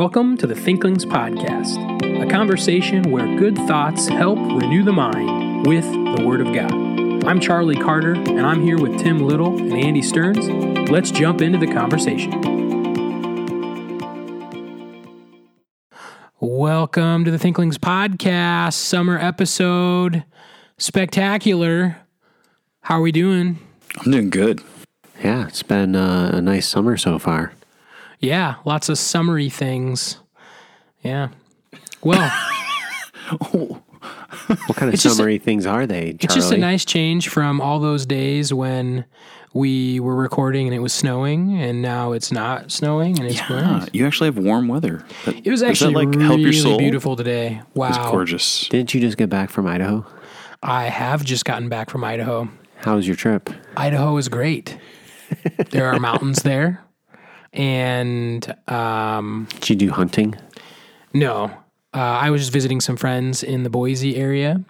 Welcome to the Thinklings Podcast, a conversation where good thoughts help renew the mind with the Word of God. I'm Charlie Carter, and I'm here with Tim Little and Andy Stearns. Let's jump into the conversation. Welcome to the Thinklings Podcast, summer episode. Spectacular. How are we doing? I'm doing good. Yeah, it's been uh, a nice summer so far. Yeah, lots of summery things. Yeah. Well, What kind of It's just a- summery things are they, Charlie? it's just a nice change from all those days when we were recording and it was snowing, and now it's not snowing and it's Ah, nice. you actually have warm weather. That- It was actually like really help your soul. beautiful today. Wow. It's gorgeous. Didn't you just get back from Idaho? I have just gotten back from Idaho. How was your trip? Idaho is great. there are mountains there. And um, Did you do hunting? no, uh, I was just visiting some friends in the Boise area.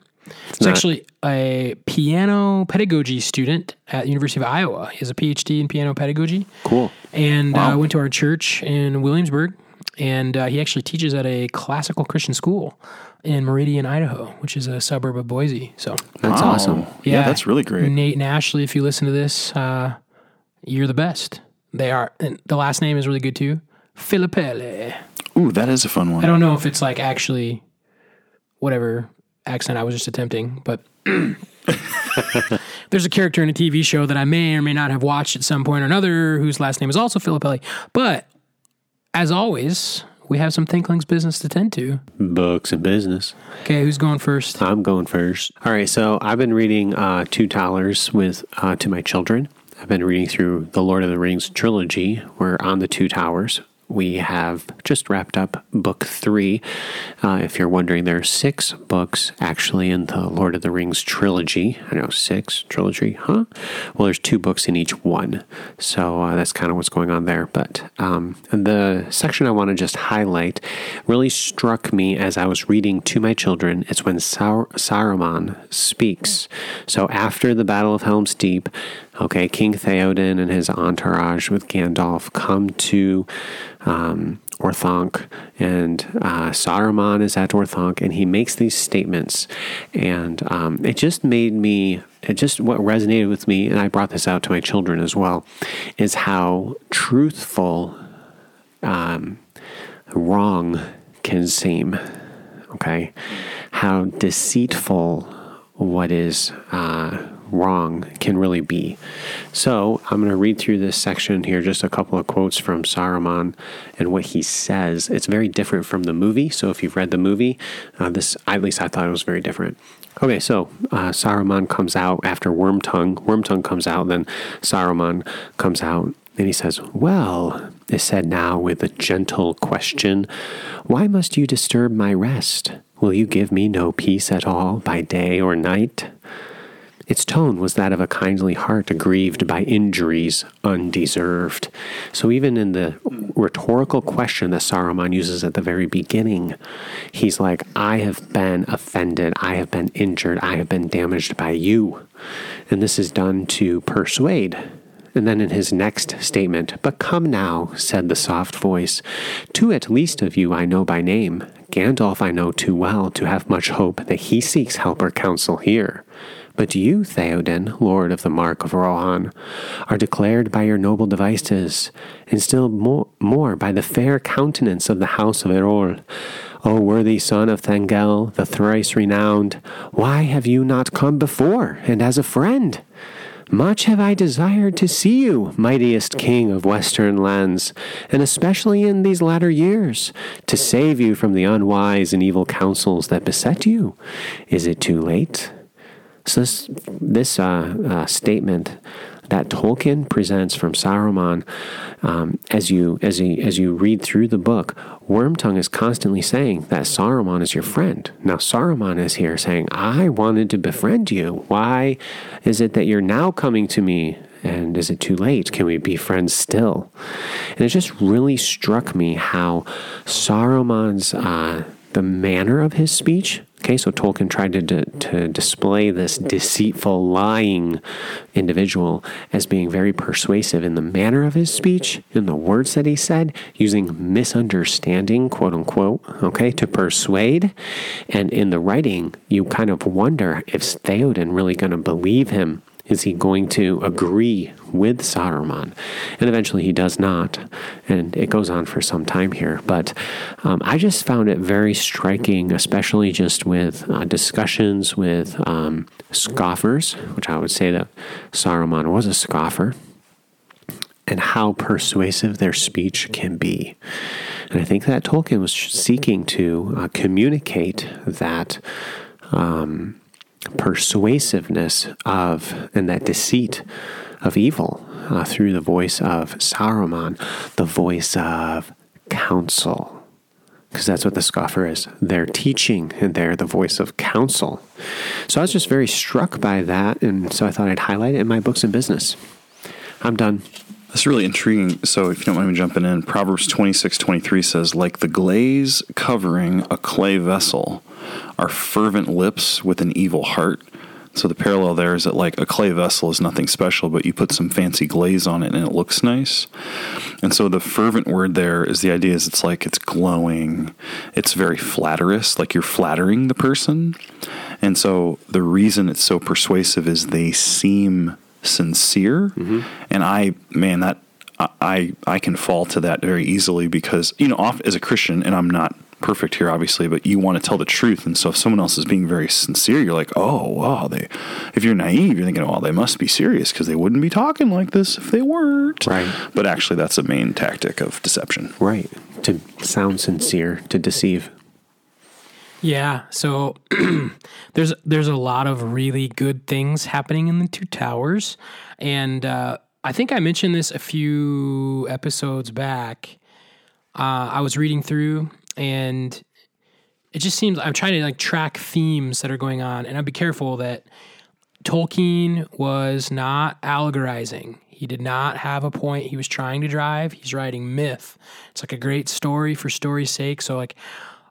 It's not- actually a piano pedagogy student at the University of Iowa. He has a PhD in piano pedagogy. Cool. and uh, went to our church in Williamsburg. And uh, he actually teaches at a classical Christian school in Meridian, Idaho, which is a suburb of Boise. So, That's Wow. awesome. Yeah, that's really great. Nate and Ashley, if you listen to this, uh, you're the best. They are. And the last name is really good too. Filippelli. Ooh, that is a fun one. I don't know if it's like actually whatever accent I was just attempting, but there's a character in a TV show that I may or may not have watched at some point or another whose last name is also Filippelli. But as always, we have some Thinklings business to tend to. Books and business. Okay, who's going first? I'm going first. All right, so I've been reading uh, Two Towers with uh, to my children. I've been reading through the Lord of the Rings trilogy. We're on the Two Towers. We have just wrapped up book three. Uh, if you're wondering, there are six books actually in the Lord of the Rings trilogy. I know six trilogy, huh? Well, there's two books in each one, so uh, that's kind of what's going on there. But um, the section I want to just highlight really struck me as I was reading to my children. It's when Sar- Saruman speaks. So after the Battle of Helm's Deep, okay, King Theoden and his entourage with Gandalf come to um, Orthanc, and uh, Saruman is at Orthanc, and he makes these statements, and um, it just made me. It just what resonated with me, and I brought this out to my children as well, is how truthful um, wrong can seem. Okay, how deceitful what is uh, wrong can really be. So I'm going to read through this section here, just a couple of quotes from Saruman and what he says. It's very different from the movie. So if you've read the movie, uh, this at least I thought it was very different. Okay, so uh, Saruman comes out after Wormtongue. Wormtongue comes out, then Saruman comes out, and he says, Well, is said now with a gentle question, Why must you disturb my rest? Will you give me no peace at all by day or night? Its tone was that of a kindly heart aggrieved by injuries undeserved. So, even in the rhetorical question that Saruman uses at the very beginning, he's like, I have been offended, I have been injured, I have been damaged by you. And this is done to persuade. And then in his next statement, But come now, said the soft voice, two at least of you I know by name. Gandalf I know too well to have much hope that he seeks help or counsel here. But you, Theoden, lord of the Mark of Rohan, are declared by your noble devices, and still more, more by the fair countenance of the house of Eorl. O worthy son of Thengel, the thrice renowned, why have you not come before, and as a friend? Much have I desired to see you, mightiest king of western lands, and especially in these latter years, to save you from the unwise and evil counsels that beset you. Is it too late? So this, this uh, uh, statement that Tolkien presents from Saruman, um, as you as you as you read through the book, Wormtongue is constantly saying that Saruman is your friend. Now Saruman is here saying, "I wanted to befriend you. Why is it that you're now coming to me?" And is it too late? Can we be friends still? And it just really struck me how Saruman's uh, the manner of his speech Okay, so Tolkien tried to, to, to display this deceitful, lying individual as being very persuasive in the manner of his speech, in the words that he said, using misunderstanding, quote unquote, okay, to persuade. And in the writing, you kind of wonder if Theoden really going to believe him is he going to agree with Saruman? And eventually he does not. And it goes on for some time here. But um, I just found it very striking, especially just with uh, discussions with um, scoffers, which I would say that Saruman was a scoffer. And how persuasive their speech can be. And I think that Tolkien was seeking to uh, communicate that um, persuasiveness of and that deceit of evil uh, through the voice of Saruman, the voice of counsel. Because that's what the scoffer is. They're teaching and they're the voice of counsel. So I was just very struck by that. And so I thought I'd highlight it in my books and business. I'm done. That's really intriguing. So, if you don't mind me jumping in, Proverbs twenty six twenty three says, Like the glaze covering a clay vessel are fervent lips with an evil heart. So, the parallel there is that, like, a clay vessel is nothing special, but you put some fancy glaze on it and it looks nice. And so, the fervent word there is the idea is it's like it's glowing, it's very flatterous, like you're flattering the person. And so, the reason it's so persuasive is they seem sincere. Mm-hmm. And I, man, that I I can fall to that very easily because you know, off as a Christian, and I'm not perfect here, obviously, but you want to tell the truth. And so if someone else is being very sincere, you're like, oh wow, they. If you're naive, you're thinking, well, they must be serious because they wouldn't be talking like this if they weren't. Right. But actually, that's a main tactic of deception. Right. To sound sincere, to deceive. Yeah, so there's there's a lot of really good things happening in the two towers, and uh, I think I mentioned this a few episodes back. Uh, I was reading through, and it just seems I'm trying to like track themes that are going on, and I'd be careful that Tolkien was not allegorizing. He did not have a point he was trying to drive. He's writing myth. It's like a great story for story's sake. So like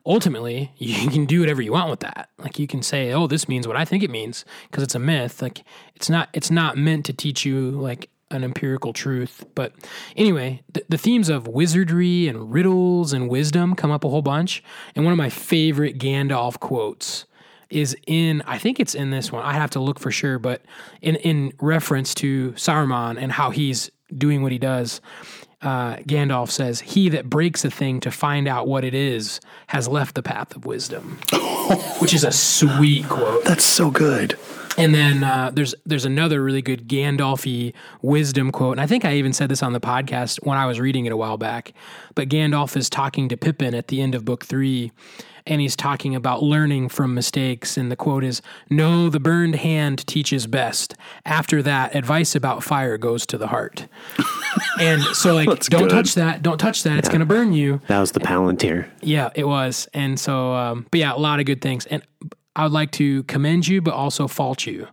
ultimately you can do whatever you want with that like you can say oh this means what i think it means because it's a myth like it's not it's not meant to teach you like an empirical truth but anyway the, the themes of wizardry and riddles and wisdom come up a whole bunch and one of my favorite gandalf quotes is in I think it's in this one. I have to look for sure, but in in reference to Saruman and how he's doing what he does uh, Gandalf says, He that breaks a thing to find out what it is has left the path of wisdom, which is a sweet quote. That's so good. And then uh, there's there's another really good Gandalfy wisdom quote, and I think I even said this on the podcast when I was reading it a while back. But Gandalf is talking to Pippin at the end of book three, and he's talking about learning from mistakes. And the quote is, "No, the burned hand teaches best. After that, advice about fire goes to the heart." and so, like, don't good. touch that. Don't touch that. It's going to burn you. That was the Palantir. Yeah, it was. And so, um, but yeah, a lot of good things. And I would like to commend you, but also fault you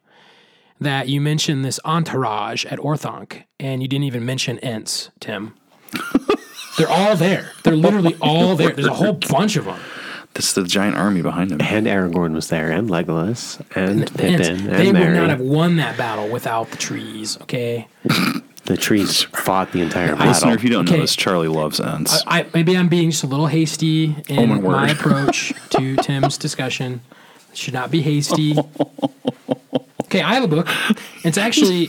that you mentioned this entourage at Orthanc and you didn't even mention Ents, Tim. They're all there. They're literally all there. There's a whole bunch of them. This is the giant army behind him. And Aragorn was there, and Legolas, and Ents. Pippin, They and would not have won that battle without the trees, okay? the trees fought the entire Listener, battle. if you don't Okay. know this, Charlie loves ants. I, maybe I'm being just a little hasty oh in my my approach to Tim's discussion. Should not be hasty. Okay, I have a book. It's actually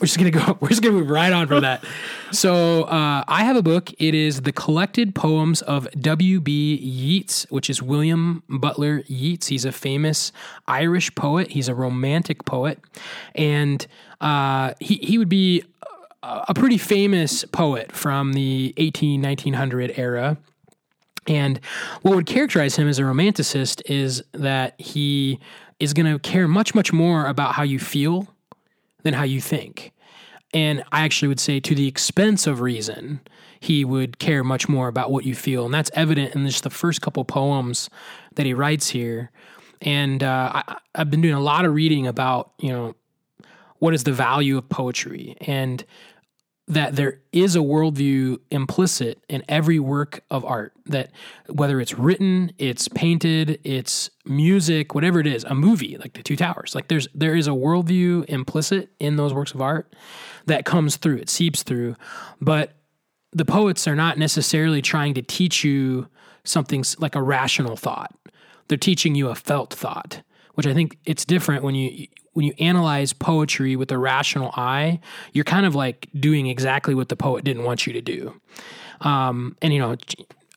we're just gonna go. We're just gonna move right on from that. So uh, I have a book. It is the collected poems of W. B. Yeats, which is William Butler Yeats. He's a famous Irish poet. He's a romantic poet, and uh, he he would be a pretty famous poet from the 18 1900 era. And what would characterize him as a romanticist is that he is going to care much, much more about how you feel than how you think. And I actually would say, to the expense of reason, he would care much more about what you feel. And that's evident in just the first couple poems that he writes here. And uh, I, I've been doing a lot of reading about, you know, what is the value of poetry. And that there is a worldview implicit in every work of art. That whether it's written, it's painted, it's music, whatever it is, a movie like the Two Towers, like there's there is a worldview implicit in those works of art that comes through, it seeps through. But the poets are not necessarily trying to teach you something like a rational thought. They're teaching you a felt thought, which I think it's different when you when you analyze poetry with a rational eye, you're kind of like doing exactly what the poet didn't want you to do. Um, and you know,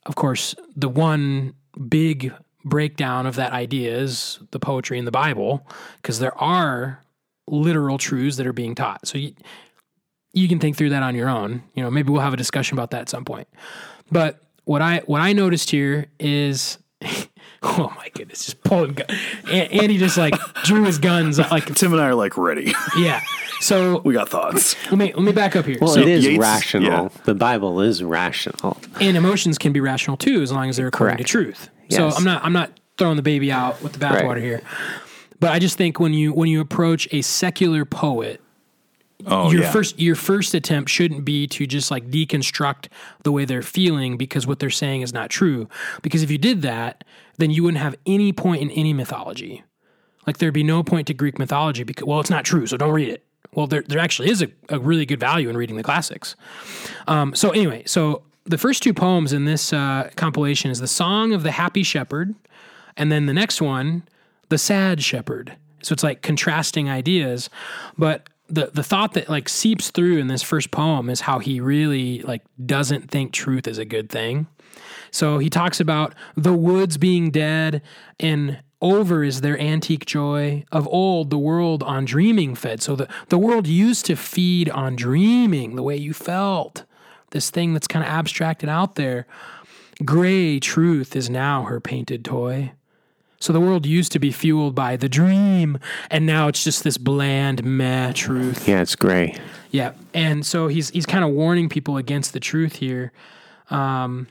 of course, the one big breakdown of that idea is the poetry in the Bible, because there are literal truths that are being taught. So you, you can think through that on your own. You know, maybe we'll have a discussion about that at some point. But what I what I noticed here is oh my goodness, just pulling gun. Andy just like drew his guns uh, like Tim and I are like ready. yeah. So we got thoughts. let me let me back up here. Well, so, it is Yates- rational. yeah. The Bible is rational. and emotions can be rational too, as long as they're according Correct. to truth. So I'm not I'm not throwing the baby out with the bathwater Right. here. But I just think when you when you approach a secular poet, Oh your yeah. first your first attempt shouldn't be to just like deconstruct the way they're feeling because what they're saying is not true. Because if you did that, then you wouldn't have any point in any mythology. Like there'd be no point to Greek mythology because well, it's not true, so don't read it. Well, there there actually is a, a really good value in reading the classics. Um, so anyway, so the first two poems in this uh, compilation is the Song of the Happy Shepherd, and then the next one, the Sad Shepherd. So it's like contrasting ideas, but the the thought that like seeps through in this first poem is how he really like doesn't think truth is a good thing. So he talks about the woods being dead and over is their antique joy. Of old, the world on dreaming fed. So the, the world used to feed on dreaming, the way you felt. This thing that's kind of abstracted out there. Gray truth is now her painted toy. So the world used to be fueled by the dream, and now it's just this bland meh truth. Yeah, it's gray. Yeah, and so he's he's kind of warning people against the truth here. Um,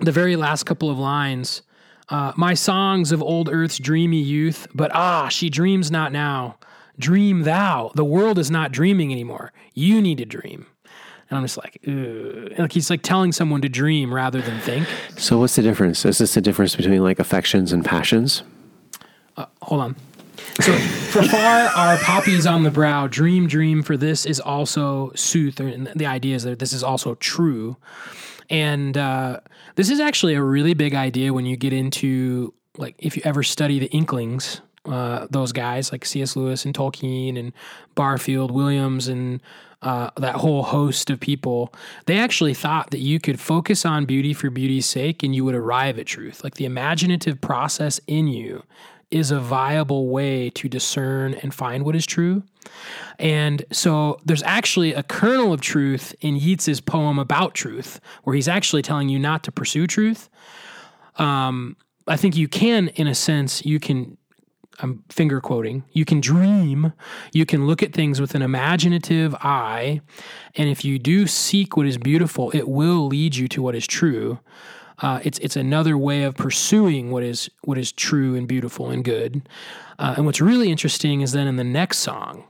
the very last couple of lines, uh, my songs of old Earth's dreamy youth, but ah, she dreams not now. Dream thou. The world is not dreaming anymore. You need to dream. And I'm just like, Ugh. like he's like telling someone to dream rather than think. So what's the difference? Is this the difference between like affections and passions? Hold on. So for far are poppies on the brow, dream, dream. For this is also sooth, and the idea is that this is also true. And uh, this is actually a really big idea when you get into like if you ever study the Inklings, uh, those guys like C.S. Lewis and Tolkien and Barfield Williams and uh, that whole host of people, they actually thought that you could focus on beauty for beauty's sake and you would arrive at truth. Like the imaginative process in you is a viable way to discern and find what is true. And so there's actually a kernel of truth in Yeats's poem about truth, where he's actually telling you not to pursue truth. Um, I think you can, in a sense, you can. I'm finger quoting. You can dream. You can look at things with an imaginative eye. And if you do seek what is beautiful, it will lead you to what is true. Uh, it's it's another way of pursuing what is what is true and beautiful and good. Uh, and what's really interesting is then in the next song,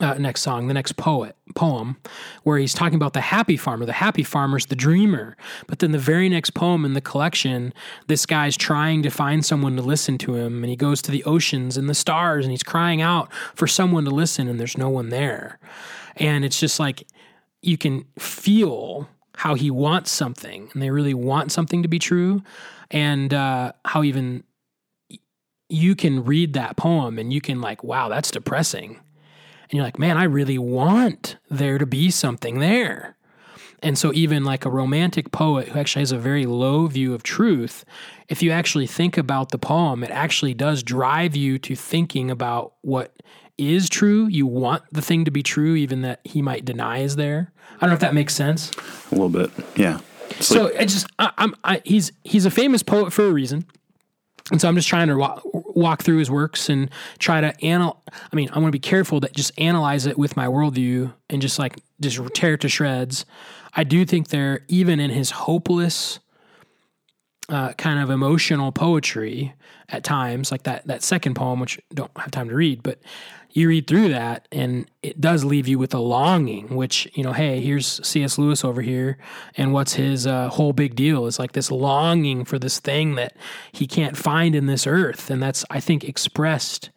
uh, next song, the next poet poem, where he's talking about the happy farmer. The happy farmer's the dreamer. But then the very next poem in the collection, this guy's trying to find someone to listen to him, and he goes to the oceans and the stars, and he's crying out for someone to listen, and there's no one there. And it's just like you can feel how he wants something, and they really want something to be true, and uh, how even you can read that poem and you can like, wow, that's depressing. And you're like, man, I really want there to be something there. And so, even like a romantic poet who actually has a very low view of truth, if you actually think about the poem, it actually does drive you to thinking about what is true. You want the thing to be true, even that he might deny is there. I don't know if that makes sense. A little bit. Yeah. It's So like, I just, I, I'm, I, he's he's a famous poet for a reason, and so I'm just trying to walk, walk through his works and try to anal. I mean, I want to be careful that just analyze it with my worldview and just like just tear it to shreds. I do think there, even in his hopeless uh, kind of emotional poetry at times, like that that second poem, which don't have time to read, but you read through that and it does leave you with a longing which you know hey here's cs lewis over here and what's his uh, whole big deal? Is like this longing for this thing that he can't find in this earth and that's i think expressed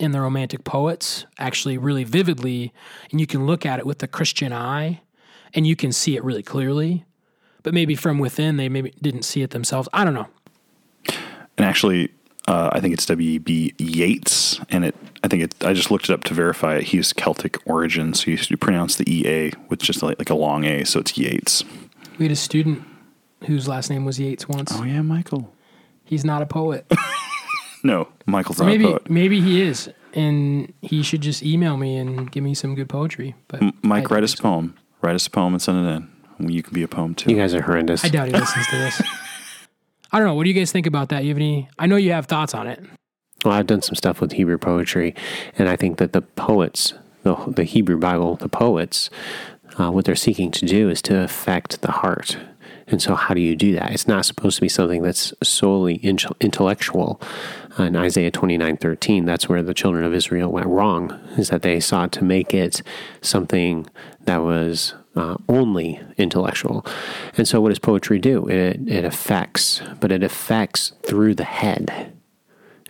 in the romantic poets actually really vividly and you can look at it with the christian eye and you can see it really clearly but maybe from within they maybe didn't see it themselves. I don't know. And actually, uh, I think it's W.B. Yeats, and it. I think it. I just looked it up to verify it. He was Celtic origin, so you, you pronounce the E A with just like, like a long A, so it's Yates. we had a student whose last name was yates once Oh yeah, Michael. he's not a poet No, Michael's not maybe a poet. maybe he is, and he should just email me and give me some good poetry. But M- Mike, write us a poem. Write us a poem and send it in. You can be a poem too. You guys are horrendous. I doubt he listens to this. I don't know. What do you guys think about that? You have any? I know you have thoughts on it. Well, I've done some stuff with Hebrew poetry, and I think that the poets, the, the Hebrew Bible, the poets, uh, what they're seeking to do is to affect the heart. And so, how do you do that? It's not supposed to be something that's solely int- intellectual. In Isaiah twenty nine thirteen, that's where the children of Israel went wrong, is that they sought to make it something that was uh, only intellectual. And so, what does poetry do? It, it affects, but it affects through the head.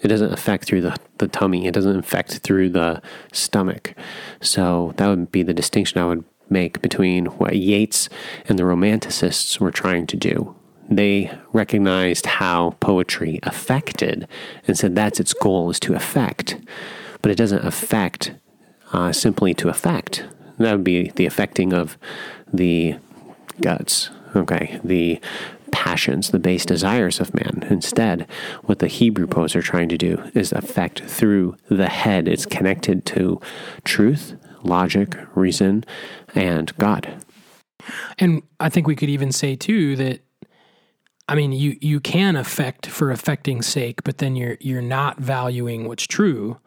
It doesn't affect through the, the tummy. It doesn't affect through the stomach. So that would be the distinction I would make between what Yeats and the Romanticists were trying to do. They recognized how poetry affected and said that's its goal is to affect, but it doesn't affect uh, simply to affect. That would be the affecting of the guts, okay, the passions, the base desires of man. Instead, what the Hebrew poets are trying to do is affect through the head. It's connected to truth, logic, reason, and God. And I think we could even say too that I mean you you can affect for affecting's sake, but then you're you're not valuing what's true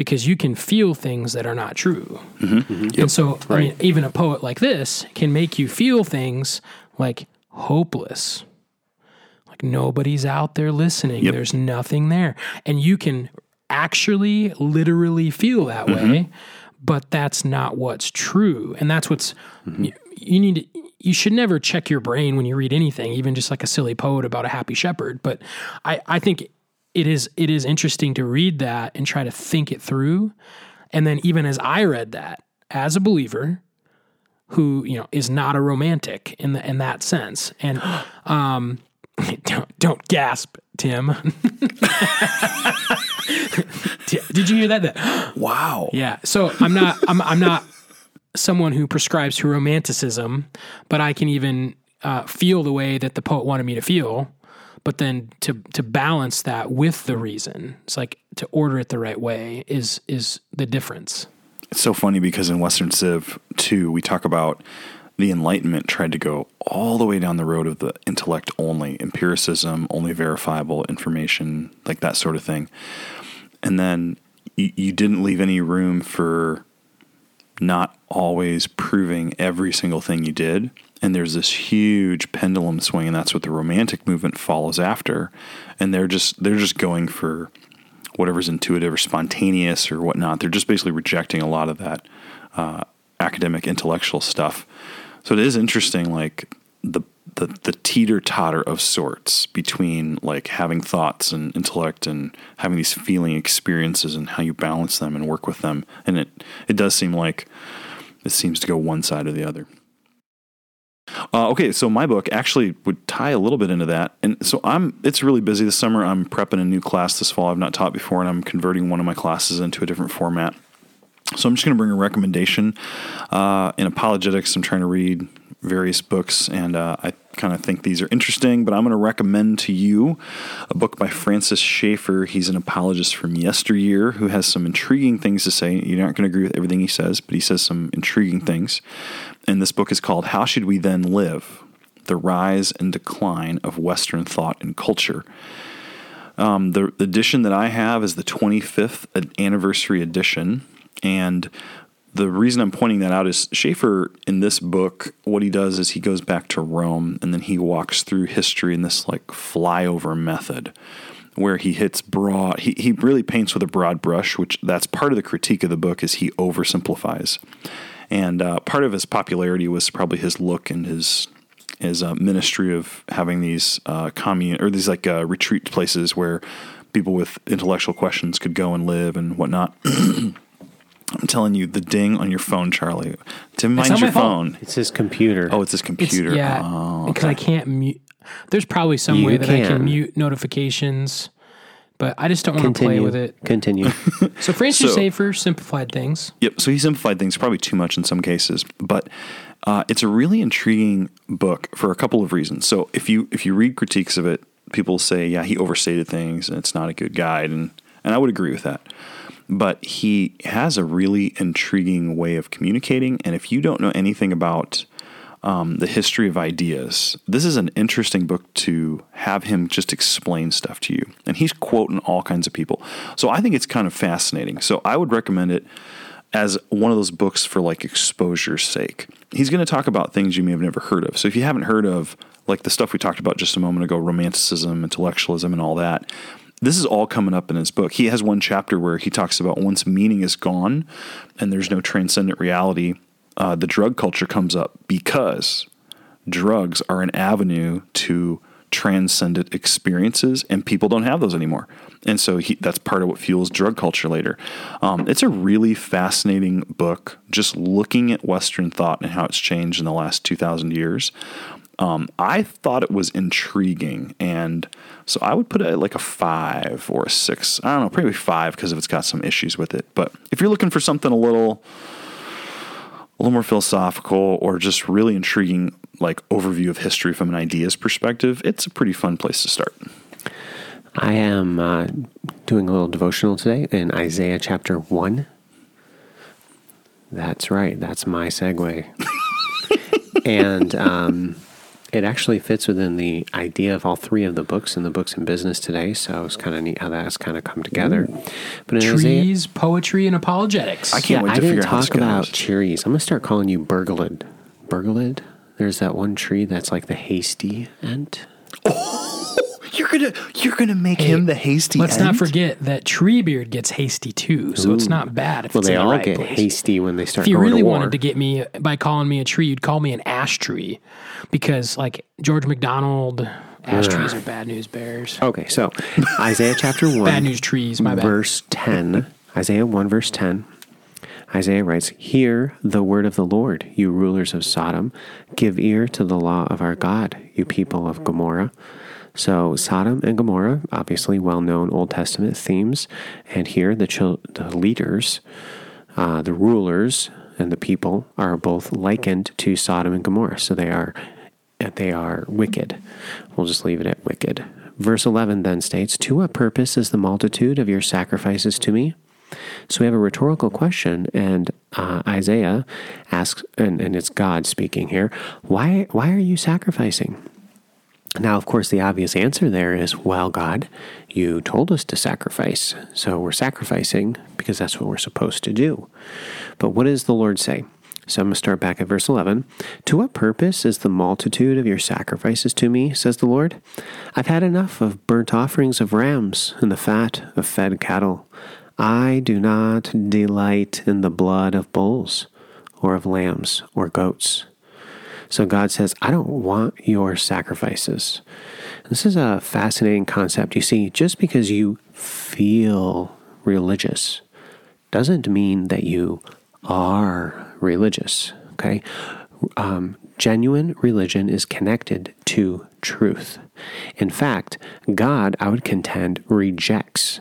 because you can feel things that are not true. Mm-hmm. Mm-hmm. And so I mean, even a poet like this can make you feel things like hopeless. Like nobody's out there listening. Yep. There's nothing there. And you can actually literally feel that mm-hmm. way, but that's not what's true. And that's what's you, you need to you should never check your brain when you read anything, even just like a silly poet about a happy shepherd. But I, I think it is it is interesting to read that and try to think it through. And then even as I read that as a believer, who you know is not a romantic in the in that sense, and um, don't don't gasp, Tim. did, you hear that? That- Wow. yeah. So I'm not I'm I'm not someone who prescribes to romanticism, but I can even uh, feel the way that the poet wanted me to feel. But then to to balance that with the reason, it's like to order it the right way is is the difference. It's so funny because in Western Civ 2, we talk about the Enlightenment tried to go all the way down the road of the intellect only, empiricism, only verifiable information, like that sort of thing. And then you, you didn't leave any room for not always proving every single thing you did. And there's this huge pendulum swing, and that's what the romantic movement follows after. And they're just they're just going for whatever's intuitive or spontaneous or whatnot. They're just basically rejecting a lot of that uh, academic intellectual stuff. So it is interesting, like the the, the teeter totter of sorts between like having thoughts and intellect and having these feeling experiences and how you balance them and work with them. And it it does seem like it seems to go one side or the other. Uh, okay, so my book actually would tie a little bit into that, and so I'm. It's really busy this summer. I'm prepping a new class this fall. I've not taught before, and I'm converting one of my classes into a different format. So I'm just going to bring a recommendation uh, in apologetics. I'm trying to read various books, and uh, I kind of think these are interesting. But I'm going to recommend to you a book by Francis Schaeffer. He's an apologist from yesteryear who has some intriguing things to say. You're not going to agree with everything he says, but he says some intriguing things. And this book is called "How Should We Then Live: The Rise and Decline of Western Thought and Culture." Um, the edition that I have is the 25th anniversary edition, and the reason I'm pointing that out is Schaeffer in this book, what he does is he goes back to Rome and then he walks through history in this like flyover method where he hits broad he, he really paints with a broad brush, which that's part of the critique of the book is he oversimplifies. And uh, part of his popularity was probably his look and his his uh, ministry of having these uh, commune or these like uh, retreat places where people with intellectual questions could go and live and whatnot. I'm telling you, the ding on your phone, Charlie. Tim It's not your my phone. phone. It's his computer. Oh, it's his It's, computer. yeah, Oh, because I can't mute. There's probably some You way that I can. can mute notifications, but I just don't want to play Continue. with it. Continue. So Francis So- Schaeffer simplified things. Yep. So he simplified things probably too much in some cases, but uh, it's a really intriguing book for a couple of reasons. So if you if you read critiques of it, people say, yeah, he overstated things and it's not a good guide, and and I would agree with that. But he has a really intriguing way of communicating, and if you don't know anything about um, the history of ideas. This is an interesting book to have him just explain stuff to you. And he's quoting all kinds of people. So I think it's kind of fascinating. So I would recommend it as one of those books for like exposure's sake. He's going to talk about things you may have never heard of. So if you haven't heard of like the stuff we talked about just a moment ago, romanticism, intellectualism, and all that, this is all coming up in his book. He has one chapter where he talks about once meaning is gone and there's no transcendent reality, uh, the drug culture comes up because drugs are an avenue to transcendent experiences, and people don't have those anymore. And so he, that's part of what fuels drug culture later. Um, it's a really fascinating book, just looking at Western thought and how it's changed in the last 2,000 years. Um, I thought it was intriguing, and so I would put it like a five or a six. I don't know, probably five because if it's got some issues with it. But if you're looking for something a little a little more philosophical or just really intriguing like overview of history from an ideas perspective, it's a pretty fun place to start. I am uh, doing a little devotional today in Isaiah chapter 1. That's right. That's my segue. and um, it actually fits within the idea of all three of the books in the books in business today. So it's kind of neat how that has kind of come together. But in Isaiah, Trees, poetry, and apologetics. I can't wait I to didn't figure out how this talk about goes. cherries. I'm going to start calling you Bregalad. Bregalad? There's that one tree that's like the hasty ant. You're gonna you're gonna make him the hasty. Let's not forget that Treebeard gets hasty too, so it's not bad if Well, it's they in the all right get place. hasty when they start If you going really to war. wanted to get me by calling me a tree, you'd call me an ash tree, because like George MacDonald, ash trees are bad news bears. Okay, so Isaiah chapter 1. Bad news trees, my bad. verse 10. Isaiah 1, verse 10. Isaiah writes, Hear the word of the Lord, you rulers of Sodom. Give ear to the law of our God, you people of Gomorrah. So, Sodom and Gomorrah, obviously well known Old Testament themes. And here, the, chil- the leaders, uh, the rulers, and the people are both likened to Sodom and Gomorrah. So, they are, they are wicked. We'll just leave it at wicked. Verse 11 then states, To what purpose is the multitude of your sacrifices to me? So we have a rhetorical question, and uh, Isaiah asks, and, and it's God speaking here, why, why are you sacrificing? Now, of course, the obvious answer there is, well, God, you told us to sacrifice. So we're sacrificing because that's what we're supposed to do. But what does the Lord say? So I'm going to start back at verse 11. To what purpose is the multitude of your sacrifices to me, says the Lord? I've had enough of burnt offerings of rams and the fat of fed cattle. I do not delight in the blood of bulls or of lambs or goats. So God says, I don't want your sacrifices. This is a fascinating concept. You see, just because you feel religious doesn't mean that you are religious. Okay? Um, genuine religion is connected to truth. In fact, God, I would contend, rejects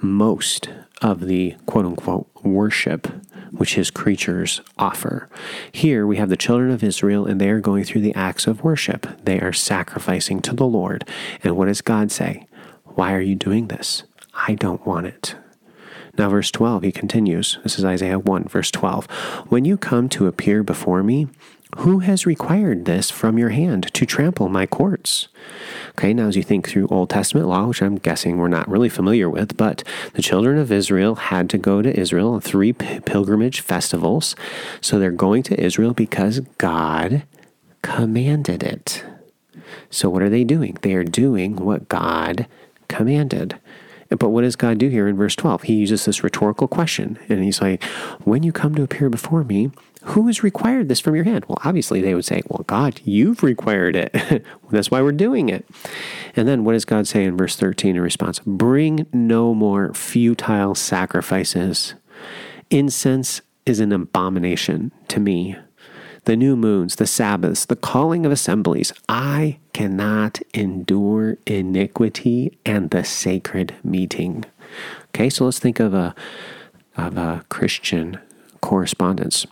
most of the quote unquote worship which his creatures offer. Here we have the children of Israel, and they are going through the acts of worship. They are sacrificing to the Lord. And what does God say? Why are you doing this? I don't want it. Now, verse 12, he continues. This is Isaiah 1, verse 12. When you come to appear before me, who has required this from your hand to trample my courts? Okay, now as you think through Old Testament law, which I'm guessing we're not really familiar with, but the children of Israel had to go to Israel on three pilgrimage festivals. So they're going to Israel because God commanded it. So what are they doing? They are doing what God commanded. But what does God do here in verse 12? He uses this rhetorical question, and he's like, When you come to appear before me, who has required this from your hand? Well, obviously, they would say, Well, God, you've required it. That's why we're doing it. And then what does God say in verse 13 in response? Bring no more futile sacrifices. Incense is an abomination to me. The new moons, the Sabbaths, the calling of assemblies. I cannot endure iniquity and the sacred meeting. Okay, so let's think of a of a Christian correspondence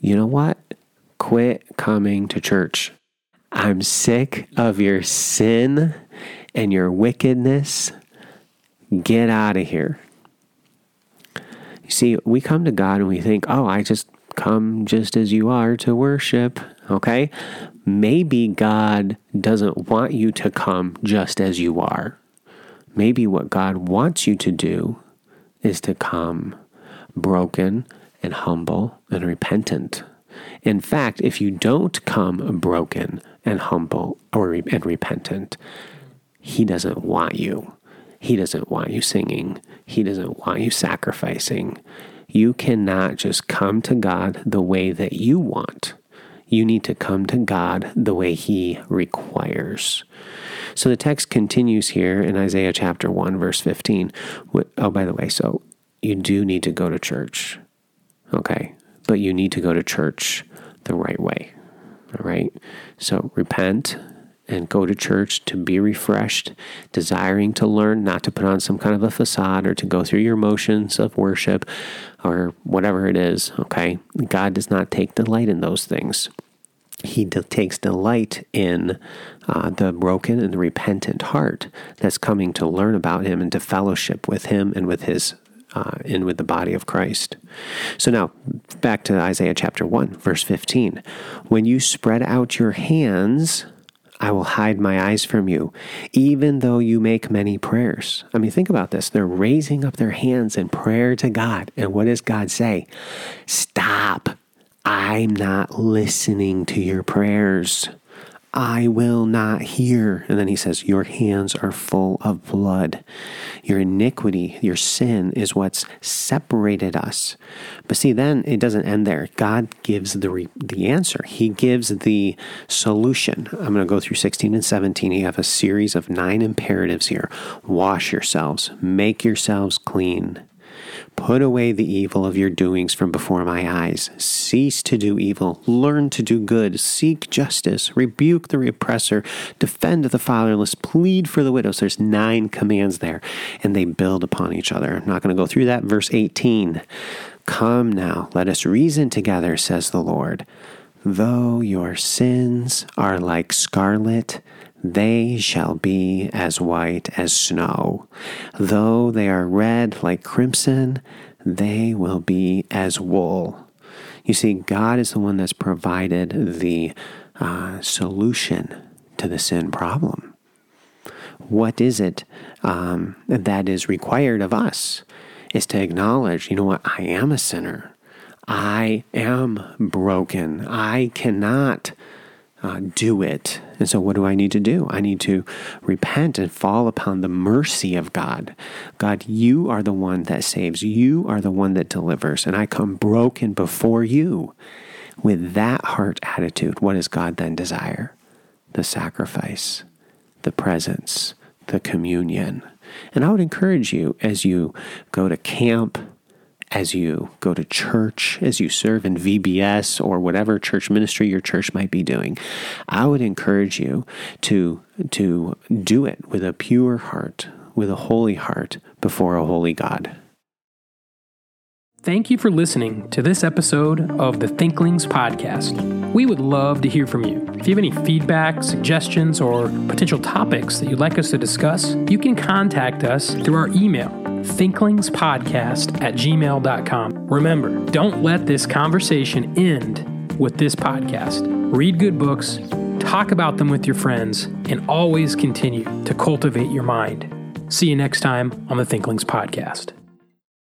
you know what? Quit coming to church. I'm sick of your sin and your wickedness. Get out of here. You see, we come to God and we think, oh, I just come just as you are to worship. Okay? Maybe God doesn't want you to come just as you are. Maybe what God wants you to do is to come broken and humble and repentant. In fact, if you don't come broken and humble or and repentant, he doesn't want you. He doesn't want you singing. He doesn't want you sacrificing. You cannot just come to God the way that you want. You need to come to God the way He requires. So the text continues here in Isaiah chapter 1, verse 15. Oh, by the way, so you do need to go to church. Okay. But you need to go to church the right way. All right. So repent and go to church to be refreshed, desiring to learn, not to put on some kind of a facade or to go through your motions of worship or whatever it is. Okay. God does not take delight in those things. He de- takes delight in uh, the broken and the repentant heart that's coming to learn about Him and to fellowship with Him and with His uh, in with the body of Christ. So now, back to Isaiah chapter 1, verse 15. When you spread out your hands, I will hide my eyes from you, even though you make many prayers. I mean, think about this. They're raising up their hands in prayer to God. And what does God say? Stop. I'm not listening to your prayers. I will not hear. And then he says, Your hands are full of blood. Your iniquity, your sin is what's separated us. But see, then it doesn't end there. God gives the, re- the answer, He gives the solution. I'm going to go through 16 and 17. You have a series of nine imperatives here wash yourselves, make yourselves clean. Put away the evil of your doings from before my eyes. Cease to do evil. Learn to do good. Seek justice. Rebuke the oppressor. Defend the fatherless. Plead for the widows. There's nine commands there, and they build upon each other. I'm not going to go through that. Verse 18 Come now, let us reason together, says the Lord. Though your sins are like scarlet, they shall be as white as snow. Though they are red like crimson, they will be as wool. You see, God is the one that's provided the uh, solution to the sin problem. What is it um, that is required of us? Is to acknowledge, you know what, I am a sinner. I am broken. I cannot uh, do it. And so, what do I need to do? I need to repent and fall upon the mercy of God. God, you are the one that saves, you are the one that delivers, and I come broken before you. With that heart attitude, what does God then desire? The sacrifice, the presence, the communion. And I would encourage you as you go to camp, as you go to church, as you serve in VBS or whatever church ministry your church might be doing, I would encourage you to, to do it with a pure heart, with a holy heart before a holy God. Thank you for listening to this episode of the Thinklings Podcast. We would love to hear from you. If you have any feedback, suggestions, or potential topics that you'd like us to discuss, you can contact us through our email thinklingspodcast at gmail.com. Remember, don't let this conversation end with this podcast. Read good books, talk about them with your friends, and always continue to cultivate your mind. See you next time on the Thinklings Podcast.